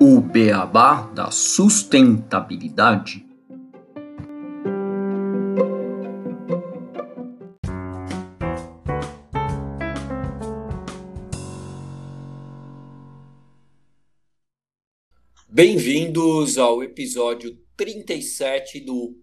O beabá da sustentabilidade. Bem-vindos ao episódio 37 do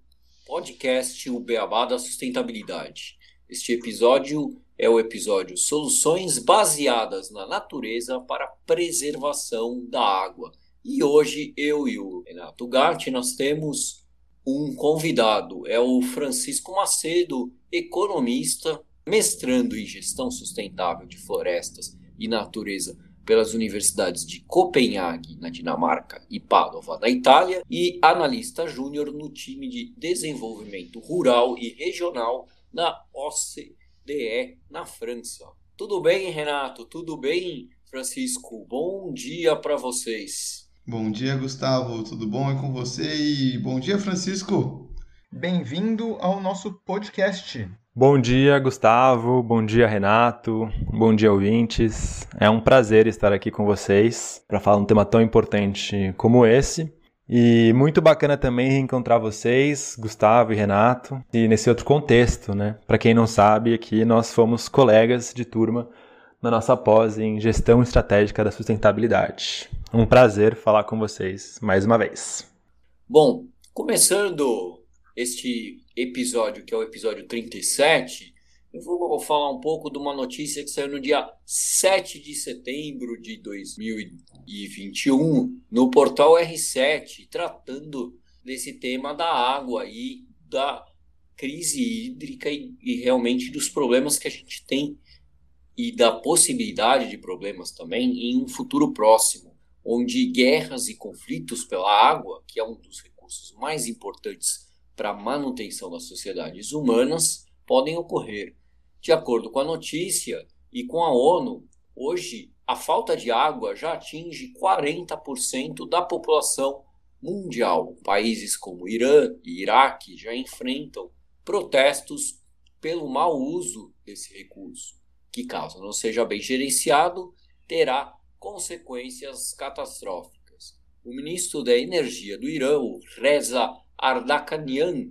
podcast O Beabá da Sustentabilidade. Este episódio é o episódio Soluções baseadas na natureza para preservação da água. E hoje eu e o Renato Gatti nós temos um convidado, é o Francisco Macedo, economista, mestrando em gestão sustentável de florestas e natureza pelas universidades de Copenhague, na Dinamarca, e Padova, na Itália, e analista júnior no time de desenvolvimento rural e regional da OCDE, na França. Tudo bem, Renato? Tudo bem, Francisco? Bom dia para vocês. Bom dia, Gustavo. Tudo bom? É com você e bom dia, Francisco. Bem-vindo ao nosso podcast. Bom dia, Gustavo. Bom dia, Renato. Bom dia, ouvintes. É um prazer estar aqui com vocês para falar um tema tão importante como esse. E muito bacana também reencontrar vocês, Gustavo e Renato, e nesse outro contexto, né? Para quem não sabe, aqui nós fomos colegas de turma na nossa pós em Gestão Estratégica da Sustentabilidade. Um prazer falar com vocês mais uma vez. Bom, começando este episódio, que é o episódio 37, eu vou falar um pouco de uma notícia que saiu no dia 7 de setembro de 2021 no portal R7, tratando desse tema da água e da crise hídrica e, e realmente dos problemas que a gente tem e da possibilidade de problemas também em um futuro próximo, onde guerras e conflitos pela água, que é um dos recursos mais importantes para a manutenção das sociedades humanas podem ocorrer. De acordo com a notícia e com a ONU, hoje a falta de água já atinge 40% da população mundial. Países como Irã e Iraque já enfrentam protestos pelo mau uso desse recurso, que, caso não seja bem gerenciado, terá consequências catastróficas. O ministro da Energia do Irã, Reza Ardakanian,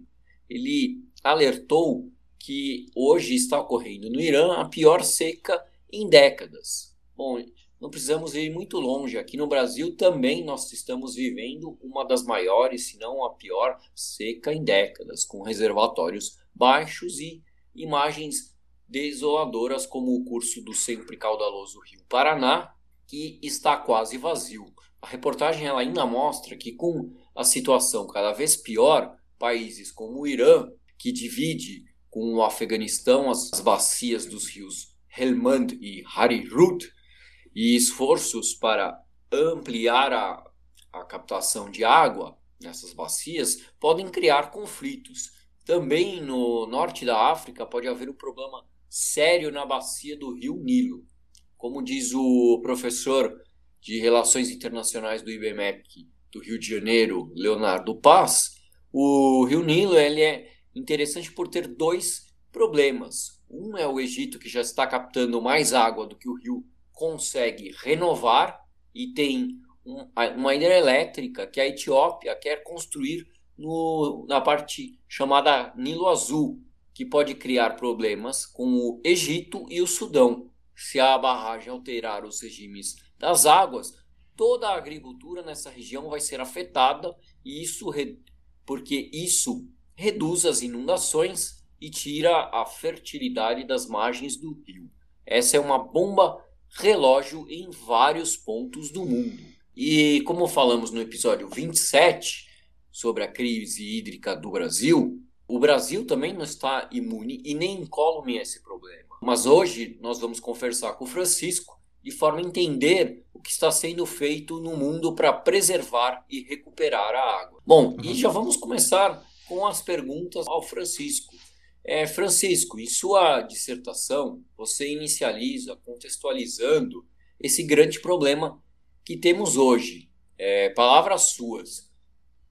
ele alertou que hoje está ocorrendo no Irã a pior seca em décadas. Bom, não precisamos ir muito longe. Aqui no Brasil também nós estamos vivendo uma das maiores, se não a pior, seca em décadas, com reservatórios baixos e imagens desoladoras como o curso do sempre caudaloso Rio Paraná, que está quase vazio. A reportagem ela ainda mostra que com a situação cada vez pior, países como o Irã, que divide com o Afeganistão as bacias dos rios Helmand e Harirut, e esforços para ampliar a, a captação de água nessas bacias podem criar conflitos. Também no norte da África pode haver um problema sério na bacia do rio Nilo. Como diz o professor de Relações Internacionais do IBMEC do Rio de Janeiro, Leonardo Paz, o Rio Nilo ele é interessante por ter dois problemas. Um é o Egito, que já está captando mais água do que o rio consegue renovar, e tem um, uma hidrelétrica que a Etiópia quer construir no, na parte chamada Nilo Azul, que pode criar problemas com o Egito e o Sudão. Se a barragem alterar os regimes das águas, toda a agricultura nessa região vai ser afetada e isso porque isso reduz as inundações e tira a fertilidade das margens do rio. Essa é uma bomba relógio em vários pontos do mundo. E como falamos no episódio 27 sobre a crise hídrica do Brasil, o Brasil também não está imune e nem incólume a esse problema. Mas hoje nós vamos conversar com o Francisco de forma a entender o que está sendo feito no mundo para preservar e recuperar a água. Bom, e já vamos começar com as perguntas ao Francisco. É, Francisco, em sua dissertação, você inicializa contextualizando esse grande problema que temos hoje. É, palavras suas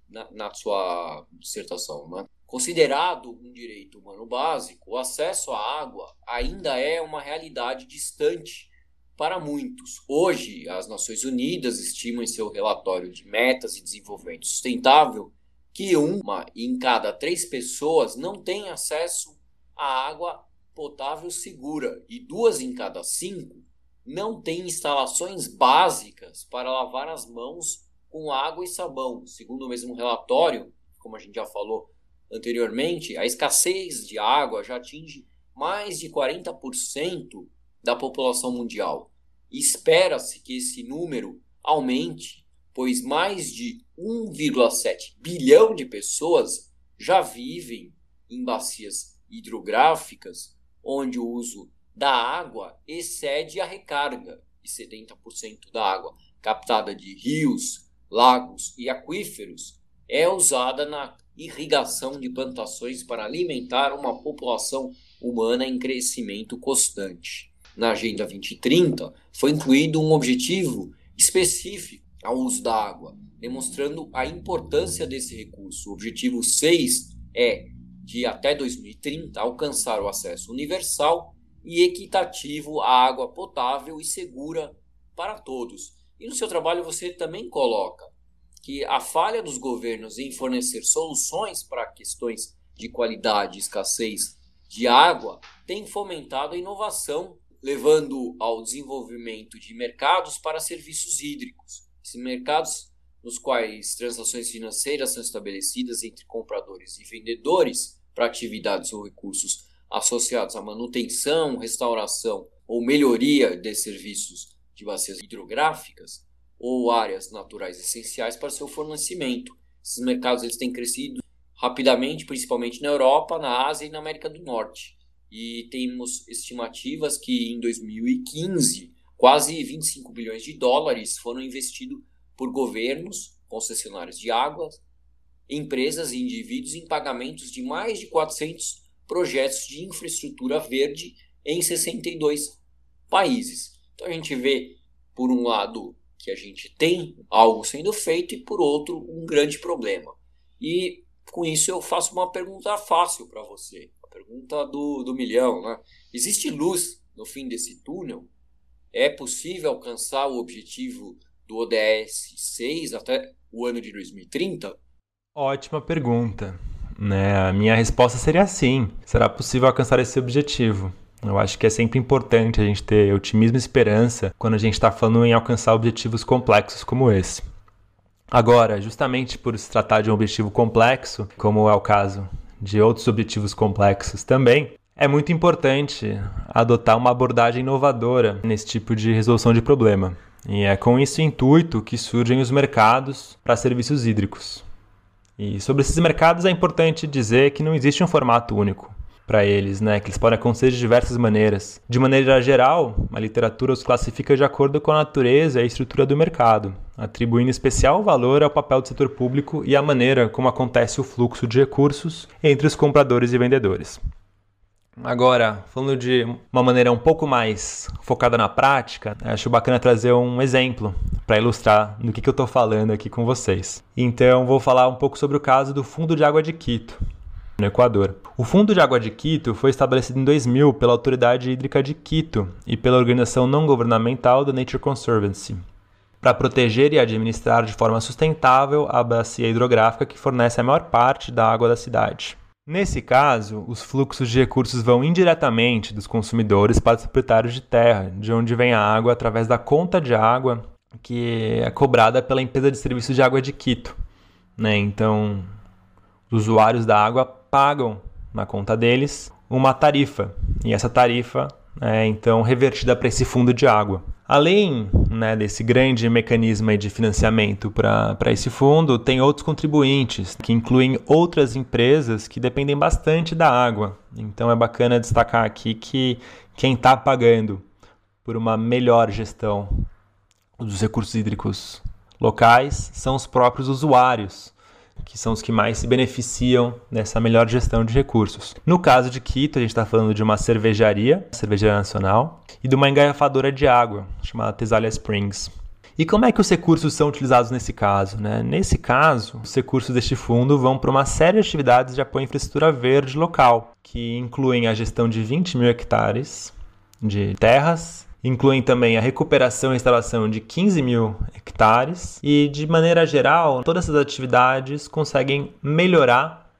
na, na, sua dissertação. Né? Considerado um direito humano básico, o acesso à água ainda é uma realidade distante para muitos. Hoje, as Nações Unidas estimam em seu relatório de metas e desenvolvimento sustentável que uma em cada três pessoas não tem acesso à água potável segura e duas em cada cinco não têm instalações básicas para lavar as mãos com água e sabão. Segundo o mesmo relatório, como a gente já falou anteriormente, a escassez de água já atinge mais de 40% da população mundial. Espera-se que esse número aumente, pois mais de 1,7 bilhão de pessoas já vivem em bacias hidrográficas, onde o uso da água excede a recarga, e 70% da água captada de rios, lagos e aquíferos é usada na irrigação de plantações para alimentar uma população humana em crescimento constante. Na Agenda 2030 foi incluído um objetivo específico ao uso da água, demonstrando a importância desse recurso. O objetivo 6 é de até 2030 alcançar o acesso universal e equitativo à água potável e segura para todos. E no seu trabalho você também coloca que a falha dos governos em fornecer soluções para questões de qualidade e escassez de água tem fomentado a inovação, levando ao desenvolvimento de mercados para serviços hídricos. Esses mercados nos quais transações financeiras são estabelecidas entre compradores e vendedores para atividades ou recursos associados à manutenção, restauração ou melhoria de serviços de bacias hidrográficas, ou áreas naturais essenciais para seu fornecimento. Esses mercados eles têm crescido rapidamente, principalmente na Europa, na Ásia e na América do Norte. E temos estimativas que em 2015 quase 25 bilhões de dólares foram investidos por governos, concessionários de águas, empresas e indivíduos em pagamentos de mais de 400 projetos de infraestrutura verde em 62 países. Então a gente vê, por um lado, que a gente tem algo sendo feito e, por outro, um grande problema. E com isso eu faço uma pergunta fácil para você, a pergunta do, do milhão. Né? Existe luz no fim desse túnel? É possível alcançar o objetivo do ODS 6 até o ano de 2030? Ótima pergunta. Né? A minha resposta seria sim. Será possível alcançar esse objetivo. Eu acho que é sempre importante a gente ter otimismo e esperança quando a gente está falando em alcançar objetivos complexos como esse. Agora, justamente por se tratar de um objetivo complexo, como é o caso de outros objetivos complexos também, é muito importante adotar uma abordagem inovadora nesse tipo de resolução de problema. E é com esse intuito que surgem os mercados para serviços hídricos. E sobre esses mercados é importante dizer que não existe um formato único para eles, né? Que eles podem acontecer de diversas maneiras. De maneira geral, a literatura os classifica de acordo com a natureza e a estrutura do mercado, atribuindo especial valor ao papel do setor público e à maneira como acontece o fluxo de recursos entre os compradores e vendedores. Agora, falando de uma maneira um pouco mais focada na prática, acho bacana trazer um exemplo para ilustrar do que, que eu estou falando aqui com vocês. Então, vou falar um pouco sobre o caso do Fundo de Água de Quito, no Equador. O Fundo de Água de Quito foi estabelecido em 2000 pela Autoridade Hídrica de Quito e pela organização não governamental The Nature Conservancy, para proteger e administrar de forma sustentável a bacia hidrográfica que fornece a maior parte da água da cidade. Nesse caso, os fluxos de recursos vão indiretamente dos consumidores para os proprietários de terra, de onde vem a água através da conta de água que é cobrada pela empresa de serviços de água de Quito. Né? Então, os usuários da água pagam na conta deles uma tarifa, e essa tarifa é então revertida para esse fundo de água. Além né, desse grande mecanismo de financiamento para esse fundo, tem outros contribuintes, que incluem outras empresas que dependem bastante da água. Então é bacana destacar aqui que quem está pagando por uma melhor gestão dos recursos hídricos locais são os próprios usuários que são os que mais se beneficiam dessa melhor gestão de recursos. No caso de Quito, a gente está falando de uma cervejaria, cervejaria nacional, e de uma engarrafadora de água, chamada Tesalia Springs. E como é que os recursos são utilizados nesse caso? Né? Nesse caso, os recursos deste fundo vão para uma série de atividades de apoio à infraestrutura verde local, que incluem a gestão de 20 mil hectares de terras, incluem também a recuperação e instalação de 15 mil hectares, e de maneira geral, todas essas atividades conseguem melhorar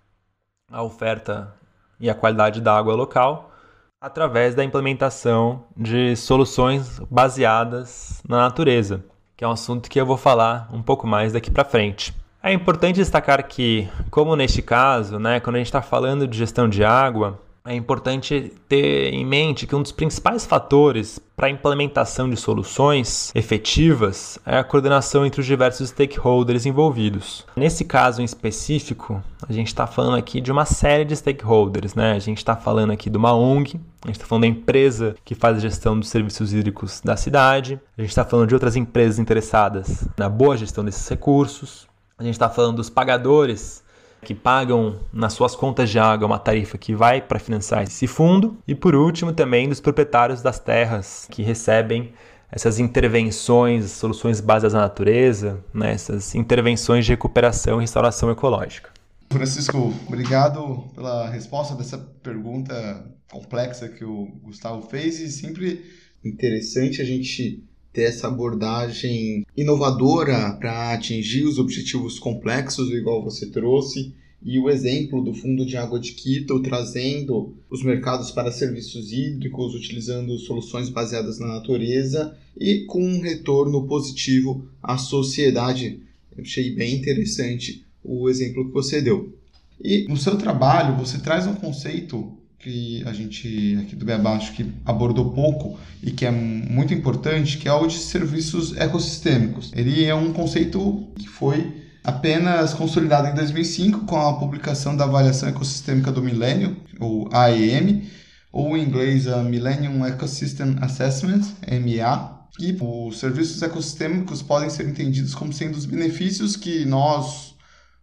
a oferta e a qualidade da água local através da implementação de soluções baseadas na natureza que é um assunto que eu vou falar um pouco mais daqui para frente. É importante destacar que, como neste caso, né, quando a gente está falando de gestão de água, é importante ter em mente que um dos principais fatores para a implementação de soluções efetivas é a coordenação entre os diversos stakeholders envolvidos. Nesse caso em específico, a gente está falando aqui de uma série de stakeholders, né? A gente está falando aqui de uma ONG, a gente está falando da empresa que faz a gestão dos serviços hídricos da cidade, a gente está falando de outras empresas interessadas na boa gestão desses recursos, a gente está falando dos pagadores que pagam nas suas contas de água uma tarifa que vai para financiar esse fundo, e por último também dos proprietários das terras que recebem essas intervenções, soluções baseadas na natureza, né, essas intervenções de recuperação e restauração ecológica. Francisco, obrigado pela resposta dessa pergunta complexa que o Gustavo fez e sempre interessante a gente ter essa abordagem inovadora para atingir os objetivos complexos, igual você trouxe, e o exemplo do Fundo de Água de Quito trazendo os mercados para serviços hídricos, utilizando soluções baseadas na natureza e com um retorno positivo à sociedade. Eu achei bem interessante o exemplo que você deu. E no seu trabalho, você traz um conceito que a gente aqui do Beabá acho que abordou pouco e que é muito importante, que é o de serviços ecossistêmicos. Ele é um conceito que foi apenas consolidado em 2005 com a publicação da Avaliação Ecossistêmica do Milênio, ou AEM, ou em inglês a Millennium Ecosystem Assessment, MA. E os serviços ecossistêmicos podem ser entendidos como sendo os benefícios que nós,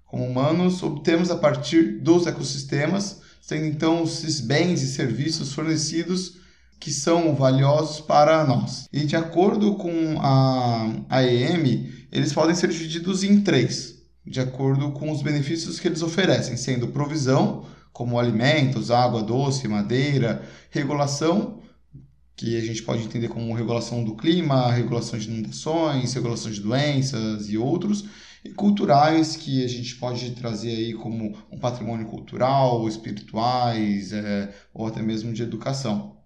como humanos, obtemos a partir dos ecossistemas sendo então esses bens e serviços fornecidos que são valiosos para nós. E de acordo com a AEM, eles podem ser divididos em três, de acordo com os benefícios que eles oferecem, sendo provisão, como alimentos, água doce, madeira, regulação, que a gente pode entender como regulação do clima, regulação de inundações, regulação de doenças e outros, e culturais que a gente pode trazer aí como um patrimônio cultural, espirituais é, ou até mesmo de educação.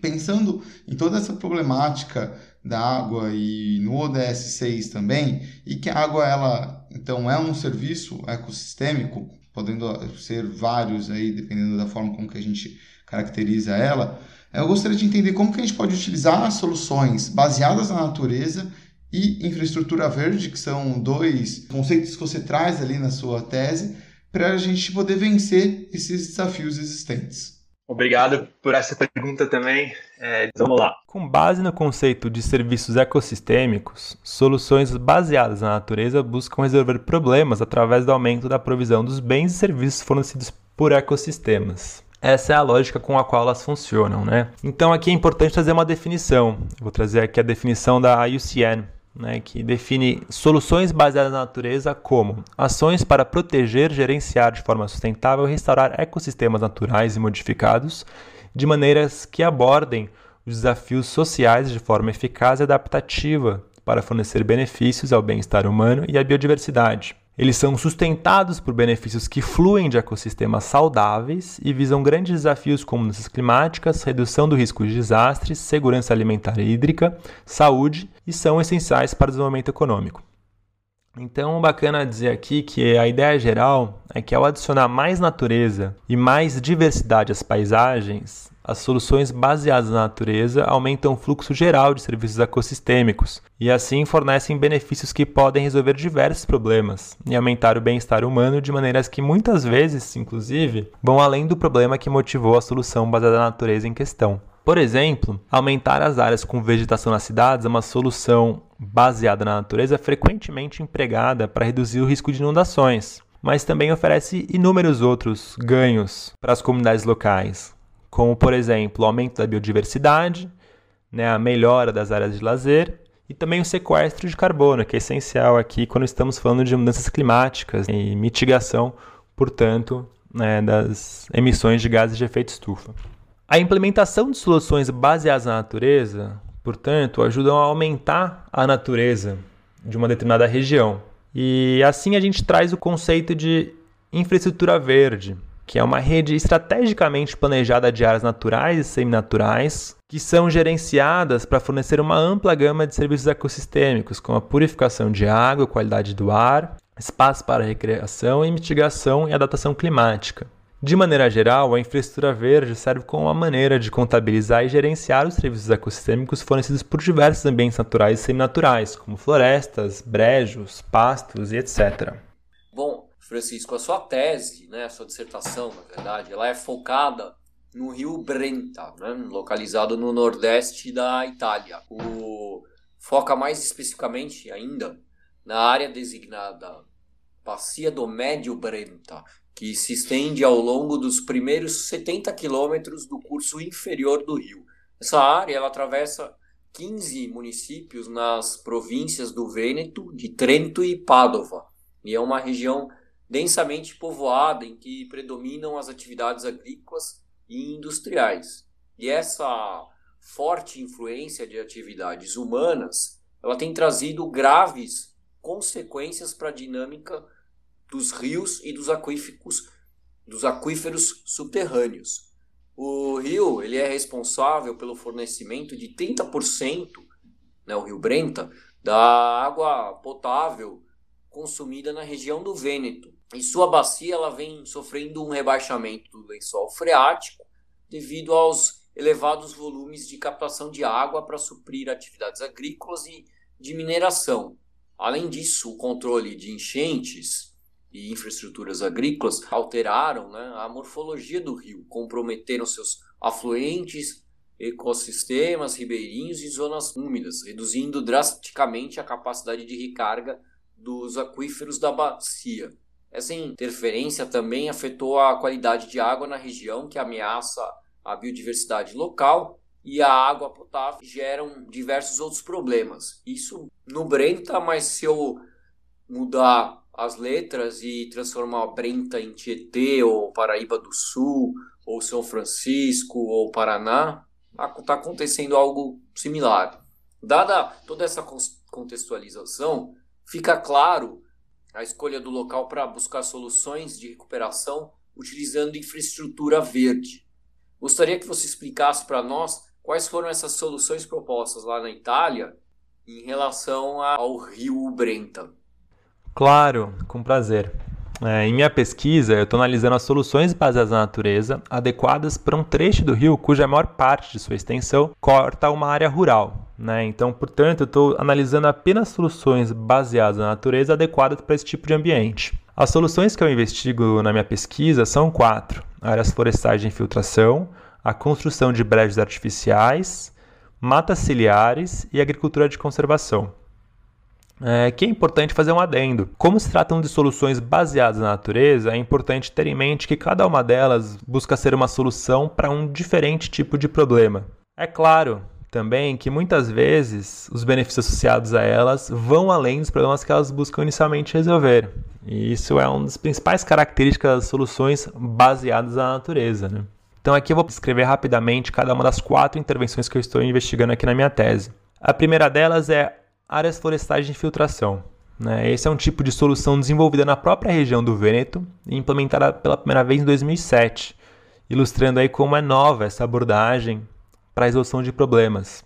Pensando em toda essa problemática da água e no ODS 6 também, e que a água ela então é um serviço ecossistêmico, podendo ser vários aí dependendo da forma como que a gente caracteriza ela, eu gostaria de entender como que a gente pode utilizar soluções baseadas na natureza e infraestrutura verde, que são dois conceitos que você traz ali na sua tese, para a gente poder vencer esses desafios existentes. Obrigado por essa pergunta também. É, vamos lá. Com base no conceito de serviços ecossistêmicos, soluções baseadas na natureza buscam resolver problemas através do aumento da provisão dos bens e serviços fornecidos por ecossistemas. Essa é a lógica com a qual elas funcionam, né? Então aqui é importante trazer uma definição. vou trazer aqui a definição da IUCN, né, que define soluções baseadas na natureza como ações para proteger, gerenciar de forma sustentável e restaurar ecossistemas naturais e modificados de maneiras que abordem os desafios sociais de forma eficaz e adaptativa para fornecer benefícios ao bem-estar humano e à biodiversidade. Eles são sustentados por benefícios que fluem de ecossistemas saudáveis e visam grandes desafios como mudanças climáticas, redução do risco de desastres, segurança alimentar e hídrica, saúde e são essenciais para o desenvolvimento econômico. Então, bacana dizer aqui que a ideia geral é que ao adicionar mais natureza e mais diversidade às paisagens, as soluções baseadas na natureza aumentam o fluxo geral de serviços ecossistêmicos e assim fornecem benefícios que podem resolver diversos problemas e aumentar o bem-estar humano de maneiras que muitas vezes, inclusive, vão além do problema que motivou a solução baseada na natureza em questão. Por exemplo, aumentar as áreas com vegetação nas cidades é uma solução baseada na natureza frequentemente empregada para reduzir o risco de inundações, mas também oferece inúmeros outros ganhos para as comunidades locais, como, por exemplo, o aumento da biodiversidade, né, a melhora das áreas de lazer e também o sequestro de carbono, que é essencial aqui quando estamos falando de mudanças climáticas e mitigação, portanto, né, das emissões de gases de efeito estufa. A implementação de soluções baseadas na natureza, portanto, ajudam a aumentar a natureza de uma determinada região. E assim a gente traz o conceito de infraestrutura verde, que é uma rede estrategicamente planejada de áreas naturais e seminaturais, que são gerenciadas para fornecer uma ampla gama de serviços ecossistêmicos, como a purificação de água, qualidade do ar, espaço para recreação e mitigação e adaptação climática. De maneira geral, a infraestrutura verde serve como uma maneira de contabilizar e gerenciar os serviços ecossistêmicos fornecidos por diversos ambientes naturais e seminaturais, como florestas, brejos, pastos e etc. Francisco, a sua tese, né, a sua dissertação, na verdade, ela é focada no rio Brenta, né, localizado no nordeste da Itália. O foca mais especificamente ainda na área designada Bacia do Médio Brenta, que se estende ao longo dos primeiros 70 quilômetros do curso inferior do rio. Essa área ela atravessa 15 municípios nas províncias do Vêneto, de Trento e Padova, e é uma região densamente povoada em que predominam as atividades agrícolas e industriais. E essa forte influência de atividades humanas, ela tem trazido graves consequências para a dinâmica dos rios e dos aquíficos, dos aquíferos subterrâneos. O rio ele é responsável pelo fornecimento de 30%, né, o rio Brenta, da água potável consumida na região do Vêneto. E sua bacia ela vem sofrendo um rebaixamento do lençol freático devido aos elevados volumes de captação de água para suprir atividades agrícolas e de mineração. Além disso, o controle de enchentes e infraestruturas agrícolas alteraram né, a morfologia do rio, comprometeram seus afluentes, ecossistemas ribeirinhos e zonas úmidas, reduzindo drasticamente a capacidade de recarga dos aquíferos da bacia. Essa interferência também afetou a qualidade de água na região, que ameaça a biodiversidade local e a água potável geram diversos outros problemas. Isso no Brenta, mas se eu mudar as letras e transformar Brenta em Tietê ou Paraíba do Sul ou São Francisco ou Paraná, está acontecendo algo similar. Dada toda essa contextualização, fica claro a escolha do local para buscar soluções de recuperação utilizando infraestrutura verde. Gostaria que você explicasse para nós quais foram essas soluções propostas lá na Itália em relação ao rio Brenta. Claro, com prazer. É, em minha pesquisa, eu estou analisando as soluções baseadas na natureza adequadas para um trecho do rio cuja maior parte de sua extensão corta uma área rural. Né? Então, portanto, eu estou analisando apenas soluções baseadas na natureza adequadas para esse tipo de ambiente. As soluções que eu investigo na minha pesquisa são quatro: áreas florestais de infiltração, a construção de brejos artificiais, matas ciliares e agricultura de conservação é, que é importante fazer um adendo. Como se tratam de soluções baseadas na natureza, é importante ter em mente que cada uma delas busca ser uma solução para um diferente tipo de problema. É claro também que muitas vezes os benefícios associados a elas vão além dos problemas que elas buscam inicialmente resolver. E isso é uma das principais características das soluções baseadas na natureza. Né? Então aqui eu vou descrever rapidamente cada uma das quatro intervenções que eu estou investigando aqui na minha tese. A primeira delas é áreas florestais de infiltração. Né? Esse é um tipo de solução desenvolvida na própria região do Vêneto e implementada pela primeira vez em 2007, ilustrando aí como é nova essa abordagem para a resolução de problemas.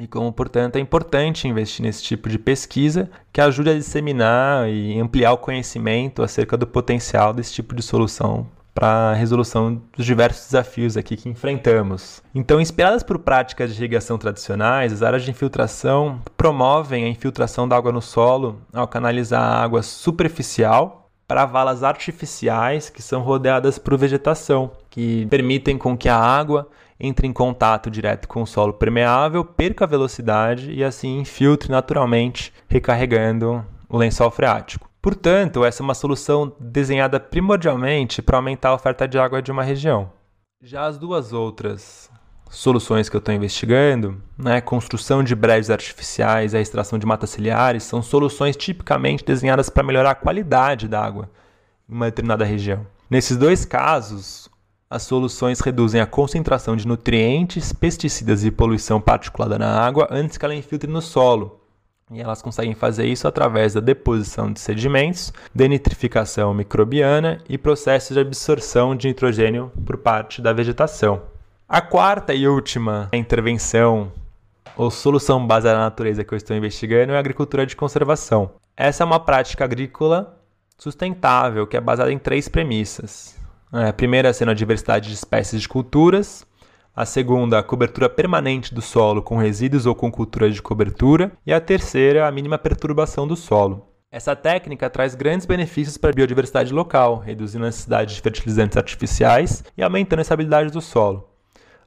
E como, portanto, é importante investir nesse tipo de pesquisa que ajude a disseminar e ampliar o conhecimento acerca do potencial desse tipo de solução para a resolução dos diversos desafios aqui que enfrentamos. Então, inspiradas por práticas de irrigação tradicionais, as áreas de infiltração promovem a infiltração da água no solo ao canalizar a água superficial para valas artificiais que são rodeadas por vegetação, que permitem com que a água entre em contato direto com o solo permeável, perca velocidade e assim infiltre naturalmente, recarregando o lençol freático. Portanto, essa é uma solução desenhada primordialmente para aumentar a oferta de água de uma região. Já as duas outras soluções que eu estou investigando, né, construção de brejos artificiais, a extração de matas ciliares, são soluções tipicamente desenhadas para melhorar a qualidade da água em uma determinada região. Nesses dois casos, as soluções reduzem a concentração de nutrientes, pesticidas e poluição particulada na água antes que ela infiltre no solo. E elas conseguem fazer isso através da deposição de sedimentos, denitrificação microbiana e processos de absorção de nitrogênio por parte da vegetação. A quarta e última intervenção ou solução baseada na natureza que eu estou investigando é a agricultura de conservação. Essa é uma prática agrícola sustentável que é baseada em três premissas. É, a primeira sendo a diversidade de espécies de culturas, a segunda, a cobertura permanente do solo com resíduos ou com culturas de cobertura, e a terceira, a mínima perturbação do solo. Essa técnica traz grandes benefícios para a biodiversidade local, reduzindo a necessidade de fertilizantes artificiais e aumentando a estabilidade do solo.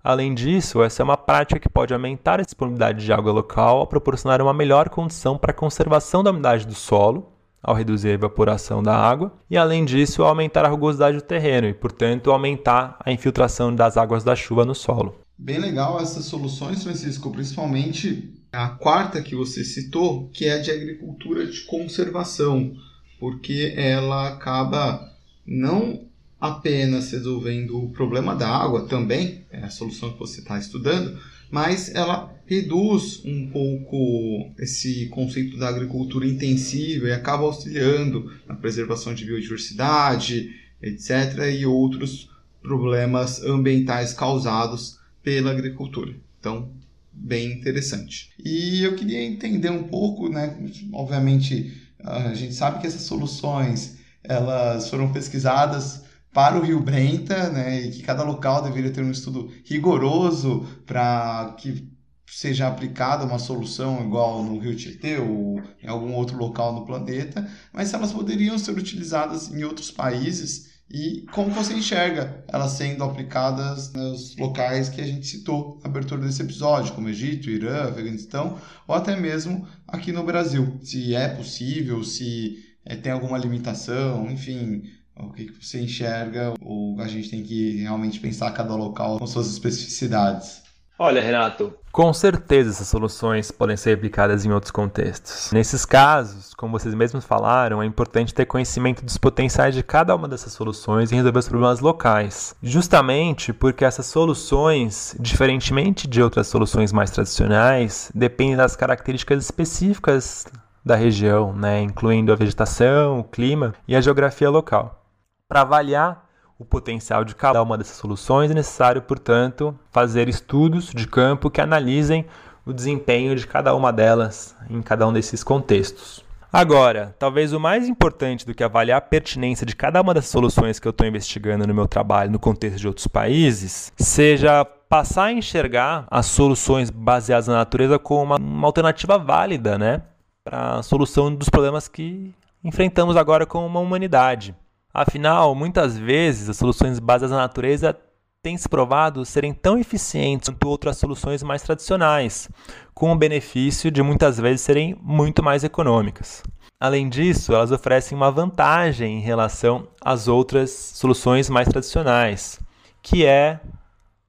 Além disso, essa é uma prática que pode aumentar a disponibilidade de água local ao proporcionar uma melhor condição para a conservação da umidade do solo, ao reduzir a evaporação da água, e além disso, aumentar a rugosidade do terreno e, portanto, aumentar a infiltração das águas da chuva no solo. Bem legal essas soluções, Francisco, principalmente a quarta que você citou, que é de agricultura de conservação, porque ela acaba não apenas resolvendo o problema da água também, é a solução que você está estudando, mas ela reduz um pouco esse conceito da agricultura intensiva e acaba auxiliando na preservação de biodiversidade, etc., e outros problemas ambientais causados pela agricultura. Então, bem interessante. E eu queria entender um pouco, né? Obviamente, a gente sabe que essas soluções elas foram pesquisadas para o Rio Brenta, né, e que cada local deveria ter um estudo rigoroso para que seja aplicada uma solução igual no Rio Tietê ou em algum outro local no planeta, mas elas poderiam ser utilizadas em outros países e como você enxerga elas sendo aplicadas nos locais que a gente citou na abertura desse episódio, como Egito, Irã, Afeganistão, ou até mesmo aqui no Brasil. Se é possível, se é, tem alguma limitação, enfim, o que, que você enxerga ou a gente tem que realmente pensar cada local com suas especificidades? Olha, Renato, com certeza essas soluções podem ser aplicadas em outros contextos. Nesses casos, como vocês mesmos falaram, é importante ter conhecimento dos potenciais de cada uma dessas soluções e resolver os problemas locais. Justamente porque essas soluções, diferentemente de outras soluções mais tradicionais, dependem das características específicas da região, né, incluindo a vegetação, o clima e a geografia local. Para avaliar o potencial de cada uma dessas soluções, é necessário, portanto, fazer estudos de campo que analisem o desempenho de cada uma delas em cada um desses contextos. Agora, talvez o mais importante do que avaliar a pertinência de cada uma das soluções que eu estou investigando no meu trabalho no contexto de outros países, seja passar a enxergar as soluções baseadas na natureza como uma, uma alternativa válida né, para a solução dos problemas que enfrentamos agora como uma humanidade. Afinal, muitas vezes as soluções baseadas na natureza têm se provado serem tão eficientes quanto outras soluções mais tradicionais, com o benefício de muitas vezes serem muito mais econômicas. Além disso, elas oferecem uma vantagem em relação às outras soluções mais tradicionais, que é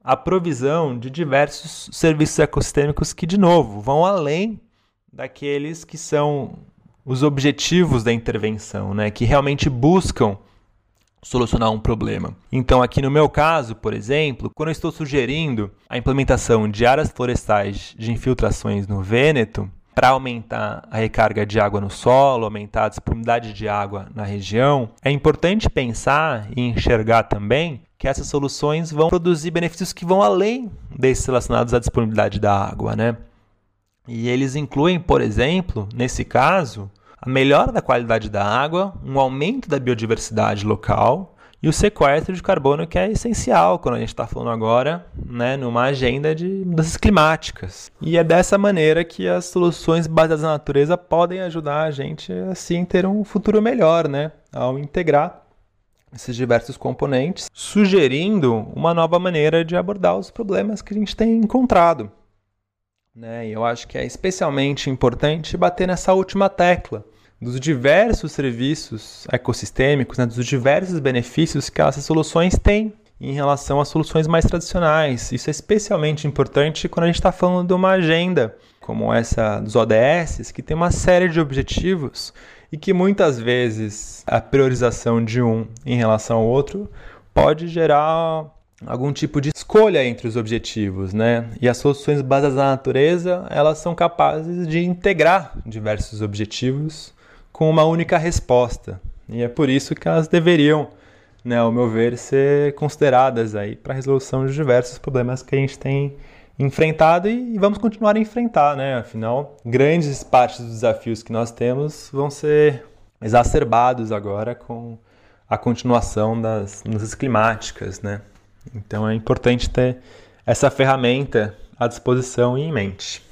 a provisão de diversos serviços ecossistêmicos que, de novo, vão além daqueles que são os objetivos da intervenção, né? que realmente buscam solucionar um problema. Então, aqui no meu caso, por exemplo, quando eu estou sugerindo a implementação de áreas florestais de infiltrações no Vêneto, para aumentar a recarga de água no solo, aumentar a disponibilidade de água na região, é importante pensar e enxergar também que essas soluções vão produzir benefícios que vão além desses relacionados à disponibilidade da água, né? E eles incluem, por exemplo, nesse caso, a melhora da qualidade da água, um aumento da biodiversidade local e o sequestro de carbono que é essencial quando a gente está falando agora né, numa agenda de mudanças climáticas. E é dessa maneira que as soluções baseadas na natureza podem ajudar a gente assim ter um futuro melhor, né, ao integrar esses diversos componentes, sugerindo uma nova maneira de abordar os problemas que a gente tem encontrado. Né? E eu acho que é especialmente importante bater nessa última tecla, dos diversos serviços ecossistêmicos, né, dos diversos benefícios que essas soluções têm em relação às soluções mais tradicionais. Isso é especialmente importante quando a gente está falando de uma agenda como essa dos ODS, que tem uma série de objetivos e que muitas vezes a priorização de um em relação ao outro pode gerar algum tipo de escolha entre os objetivos, né? E as soluções baseadas na natureza, elas são capazes de integrar diversos objetivos com uma única resposta. E é por isso que elas deveriam, né, ao meu ver, ser consideradas aí para a resolução de diversos problemas que a gente tem enfrentado e, vamos continuar a enfrentar, né? Afinal, grandes partes dos desafios que nós temos vão ser exacerbados agora com a continuação das mudanças climáticas, né? Então é importante ter essa ferramenta à disposição e em mente.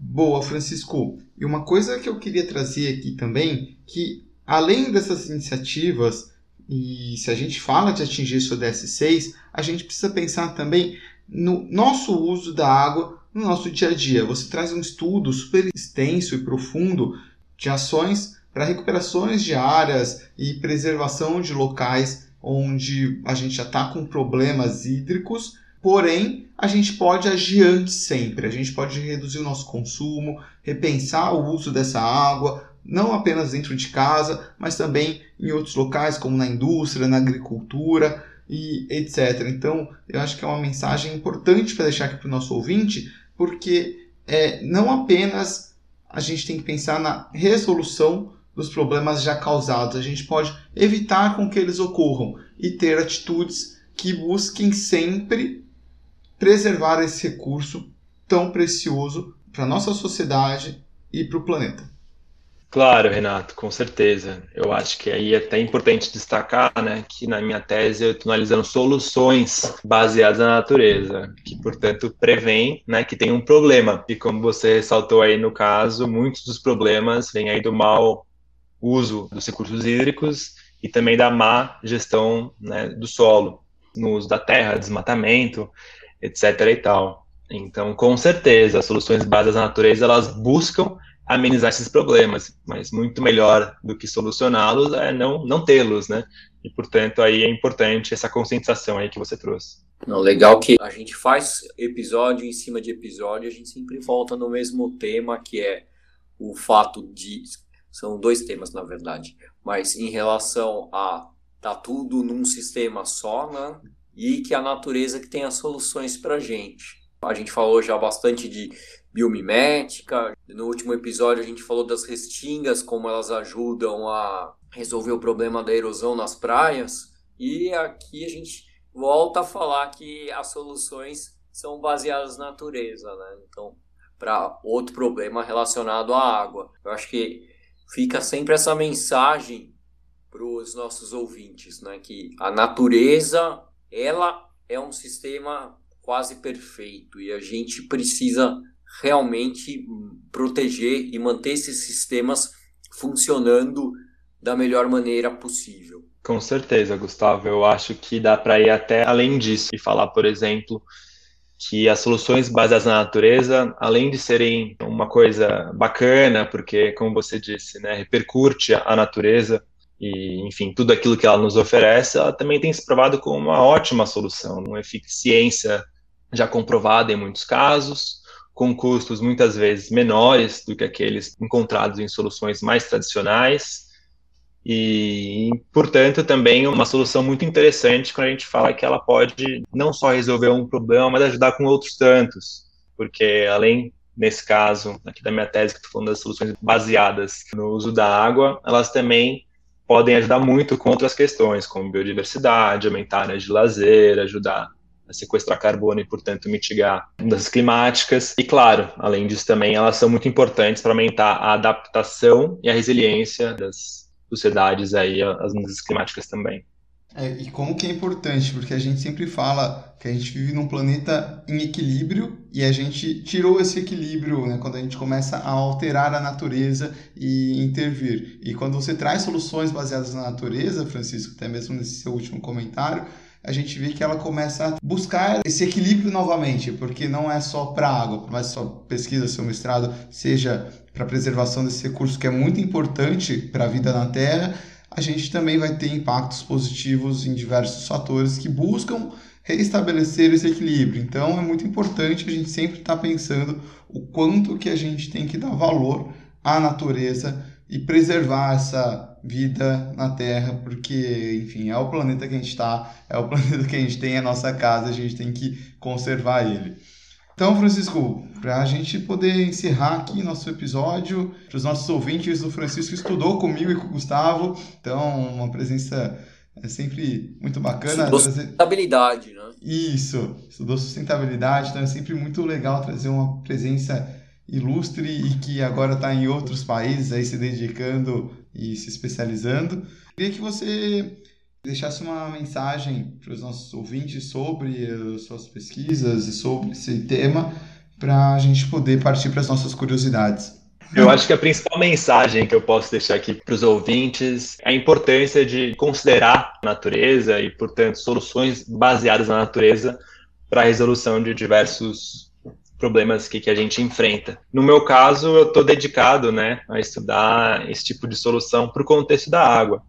Boa, Francisco. E uma coisa que eu queria trazer aqui também, que além dessas iniciativas, e se a gente fala de atingir esse ODS 6, a gente precisa pensar também no nosso uso da água no nosso dia a dia. Você traz um estudo super extenso e profundo de ações para recuperações de áreas e preservação de locais onde a gente já está com problemas hídricos, porém a gente pode agir antes sempre. A gente pode reduzir o nosso consumo, repensar o uso dessa água, não apenas dentro de casa, mas também em outros locais, como na indústria, na agricultura e etc. Então, eu acho que é uma mensagem importante para deixar aqui para o nosso ouvinte, porque é, não apenas a gente tem que pensar na resolução dos problemas já causados, a gente pode evitar com que eles ocorram e ter atitudes que busquem sempre preservar esse recurso tão precioso para a nossa sociedade e para o planeta. Claro, Renato, com certeza. Eu acho que aí é até importante destacar, né, que na minha tese eu estou analisando soluções baseadas na natureza, que portanto prevém, né, que tem um problema. E como você ressaltou aí no caso, muitos dos problemas vêm aí do mau uso dos recursos hídricos e também da má gestão né, do solo, no uso da terra, desmatamento, etc. e tal. Então, com certeza, as soluções baseadas na natureza elas buscam amenizar esses problemas, mas muito melhor do que solucioná-los é não, não tê-los, né? E, portanto, aí é importante essa conscientização aí que você trouxe. Não, legal que a gente faz episódio em cima de episódio, a gente sempre volta no mesmo tema, que é o fato de... São dois temas, na verdade. Mas em relação a tá tudo num sistema só, né? E que a natureza que tem as soluções para gente. A gente falou já bastante de biomimética. No último episódio a gente falou das restingas, como elas ajudam a resolver o problema da erosão nas praias. E aqui a gente volta a falar que as soluções são baseadas na natureza, né? Então, para outro problema relacionado à água. Eu acho que fica sempre essa mensagem para os nossos ouvintes, né? Que a natureza, ela é um sistema quase perfeito e a gente precisa realmente proteger e manter esses sistemas funcionando da melhor maneira possível. Com certeza, Gustavo. Eu acho que dá para ir até além disso e falar, por exemplo, que as soluções baseadas na natureza, além de serem uma coisa bacana, porque, como você disse, né, repercute a natureza e, enfim, tudo aquilo que ela nos oferece, ela também tem se provado como uma ótima solução, uma eficiência já comprovada em muitos casos, com custos muitas vezes menores do que aqueles encontrados em soluções mais tradicionais. E, portanto, também uma solução muito interessante quando a gente fala que ela pode não só resolver um problema, mas ajudar com outros tantos. Porque, além, nesse caso, aqui da minha tese, que estou falando das soluções baseadas no uso da água, elas também podem ajudar muito com outras questões, como biodiversidade, aumentar áreas de lazer, ajudar a sequestrar carbono e, portanto, mitigar mudanças climáticas. E, claro, além disso, também elas são muito importantes para aumentar a adaptação e a resiliência das sociedades aí às mudanças climáticas também. É, e como que é importante, porque a gente sempre fala que a gente vive num planeta em equilíbrio e a gente tirou esse equilíbrio né, quando a gente começa a alterar a natureza e intervir. E quando você traz soluções baseadas na natureza, Francisco, até mesmo nesse seu último comentário, a gente vê que ela começa a buscar esse equilíbrio novamente, porque não é só para água, por mais sua pesquisa, seu mestrado seja para preservação desse recurso que é muito importante para a vida na Terra, a gente também vai ter impactos positivos em diversos fatores que buscam reestabelecer esse equilíbrio. Então é muito importante a gente sempre estar tá pensando o quanto que a gente tem que dar valor à natureza e preservar essa vida na Terra, porque, enfim, é o planeta que a gente está, é o planeta que a gente tem, é a nossa casa, a gente tem que conservar ele. Então, Francisco, para a gente poder encerrar aqui nosso episódio, para os nossos ouvintes, o Francisco estudou comigo e com o Gustavo, então uma presença é sempre muito bacana. Estudou trazer... sustentabilidade, né? Isso, estudou sustentabilidade, então é sempre muito legal trazer uma presença ilustre e que agora está em outros países aí se dedicando e se especializando. Queria que você deixasse uma mensagem para os nossos ouvintes sobre as suas pesquisas e sobre esse tema para a gente poder partir para as nossas curiosidades. Eu acho que a principal mensagem que eu posso deixar aqui para os ouvintes é a importância de considerar a natureza e, portanto, soluções baseadas na natureza para a resolução de diversos problemas que, que a gente enfrenta. No meu caso, eu estou dedicado né, a estudar esse tipo de solução para o contexto da água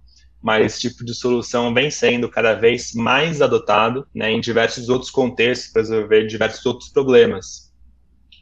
mas esse tipo de solução vem sendo cada vez mais adotado né, em diversos outros contextos para resolver diversos outros problemas.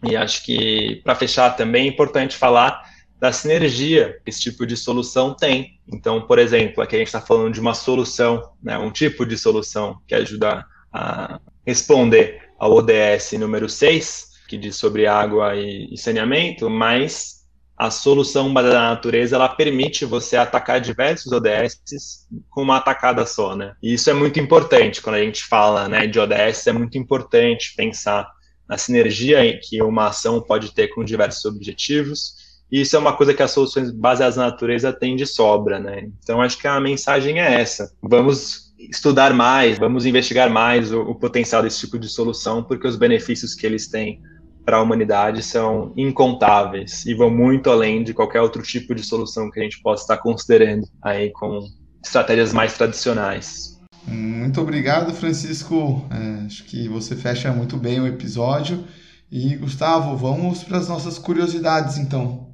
E acho que, para fechar também, é importante falar da sinergia que esse tipo de solução tem. Então, por exemplo, aqui a gente está falando de uma solução, né, um tipo de solução que ajuda a responder ao ODS número 6, que diz sobre água e, saneamento, mas a solução da natureza ela permite você atacar diversos ODS com uma atacada só, né? E isso é muito importante quando a gente fala, né, de ODS, é muito importante pensar na sinergia que uma ação pode ter com diversos objetivos. E isso é uma coisa que as soluções baseadas na natureza têm de sobra, né? Então acho que a mensagem é essa. Vamos estudar mais, vamos investigar mais o, o potencial desse tipo de solução, porque os benefícios que eles têm para a humanidade são incontáveis e vão muito além de qualquer outro tipo de solução que a gente possa estar considerando aí com estratégias mais tradicionais. Muito obrigado, Francisco. É, acho que você fecha muito bem o episódio. E Gustavo, vamos para as nossas curiosidades, então.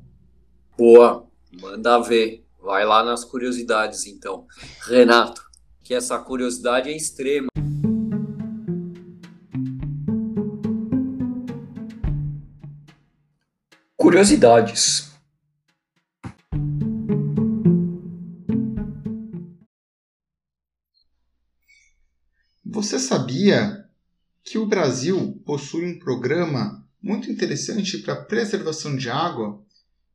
Boa, manda ver. Vai lá nas curiosidades, então. Renato, que essa curiosidade é extrema. Curiosidades. Você sabia que o Brasil possui um programa muito interessante para a preservação de água?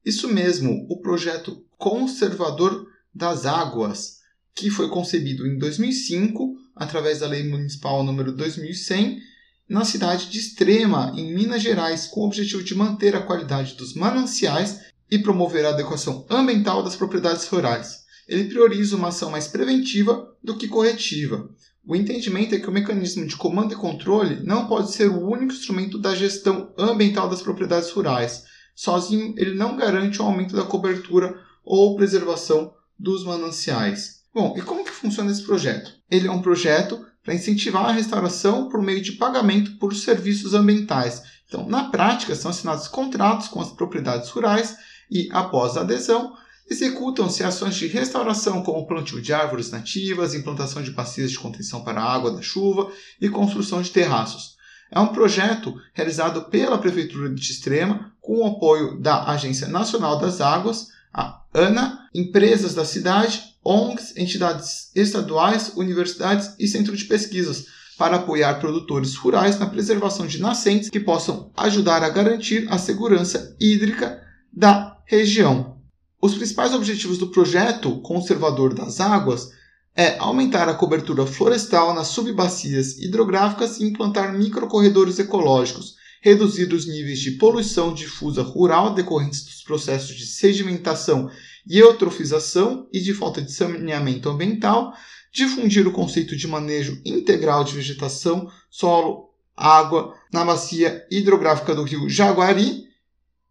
Isso mesmo, o projeto Conservador das Águas, que foi concebido em 2005 através da Lei Municipal número 2100 na cidade de Extrema, em Minas Gerais, com o objetivo de manter a qualidade dos mananciais e promover a adequação ambiental das propriedades rurais. Ele prioriza uma ação mais preventiva do que corretiva. O entendimento é que o mecanismo de comando e controle não pode ser o único instrumento da gestão ambiental das propriedades rurais. Sozinho, ele não garante o aumento da cobertura ou preservação dos mananciais. Bom, e como que funciona esse projeto? Ele é um projeto para incentivar a restauração por meio de pagamento por serviços ambientais. Então, na prática, são assinados contratos com as propriedades rurais e, após a adesão, executam-se ações de restauração como plantio de árvores nativas, implantação de bacias de contenção para a água da chuva e construção de terraços. É um projeto realizado pela Prefeitura de Extrema com o apoio da Agência Nacional das Águas, a ANA, empresas da cidade ONGs, entidades estaduais, universidades e centros de pesquisas, para apoiar produtores rurais na preservação de nascentes que possam ajudar a garantir a segurança hídrica da região. Os principais objetivos do projeto Conservador das Águas é aumentar a cobertura florestal nas subbacias hidrográficas e implantar microcorredores ecológicos, reduzir os níveis de poluição difusa rural decorrentes dos processos de sedimentação e eutrofização e de falta de saneamento ambiental, difundir o conceito de manejo integral de vegetação, solo, água na bacia hidrográfica do rio Jaguari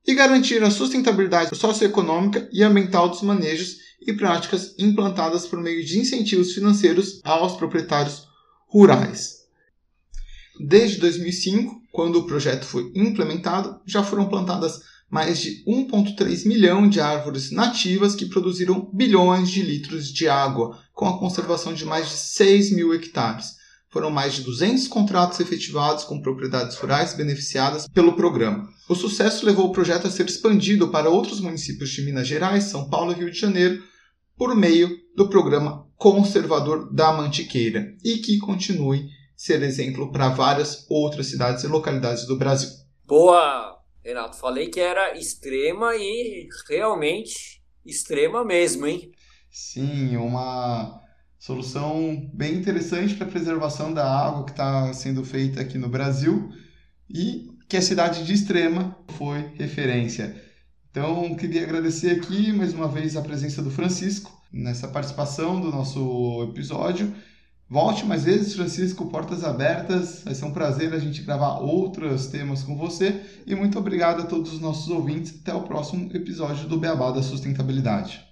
e garantir a sustentabilidade socioeconômica e ambiental dos manejos e práticas implantadas por meio de incentivos financeiros aos proprietários rurais. Desde 2005, quando o projeto foi implementado, já foram plantadas mais de 1,3 milhão de árvores nativas que produziram bilhões de litros de água, com a conservação de mais de 6 mil hectares. Foram mais de 200 contratos efetivados com propriedades rurais beneficiadas pelo programa. O sucesso levou o projeto a ser expandido para outros municípios de Minas Gerais, São Paulo e Rio de Janeiro por meio do programa Conservador da Mantiqueira e que continue ser exemplo para várias outras cidades e localidades do Brasil. Boa, Renato. Falei que era extrema e realmente extrema mesmo, hein? Sim, uma solução bem interessante para a preservação da água que está sendo feita aqui no Brasil e que a cidade de Extrema foi referência. Então, queria agradecer aqui mais uma vez a presença do Francisco nessa participação do nosso episódio. Volte mais vezes, Francisco, portas abertas. Vai ser um prazer a gente gravar outros temas com você. E muito obrigado a todos os nossos ouvintes. Até o próximo episódio do Beabá da Sustentabilidade.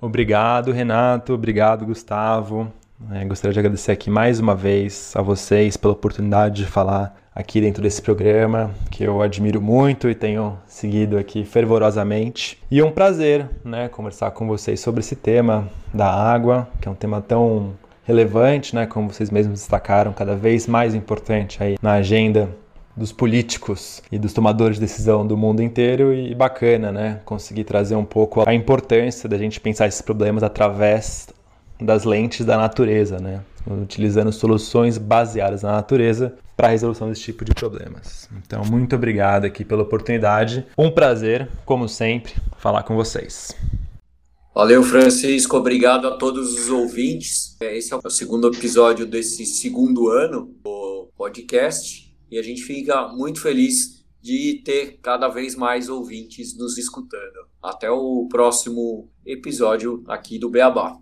Obrigado, Renato. Obrigado, Gustavo. É, gostaria de agradecer aqui mais uma vez a vocês pela oportunidade de falar aqui dentro desse programa, que eu admiro muito e tenho seguido aqui fervorosamente. E é um prazer né, conversar com vocês sobre esse tema da água, que é um tema tão relevante, né, como vocês mesmos destacaram, cada vez mais importante aí na agenda dos políticos e dos tomadores de decisão do mundo inteiro e bacana, né? Conseguir trazer um pouco a importância da gente pensar esses problemas através das lentes da natureza, né? Utilizando soluções baseadas na natureza para a resolução desse tipo de problemas. Então, muito obrigado aqui pela oportunidade. Um prazer, como sempre, falar com vocês. Valeu, Francisco. Obrigado a todos os ouvintes. Esse é o segundo episódio desse segundo ano do podcast e a gente fica muito feliz de ter cada vez mais ouvintes nos escutando. Até o próximo episódio aqui do Beabá.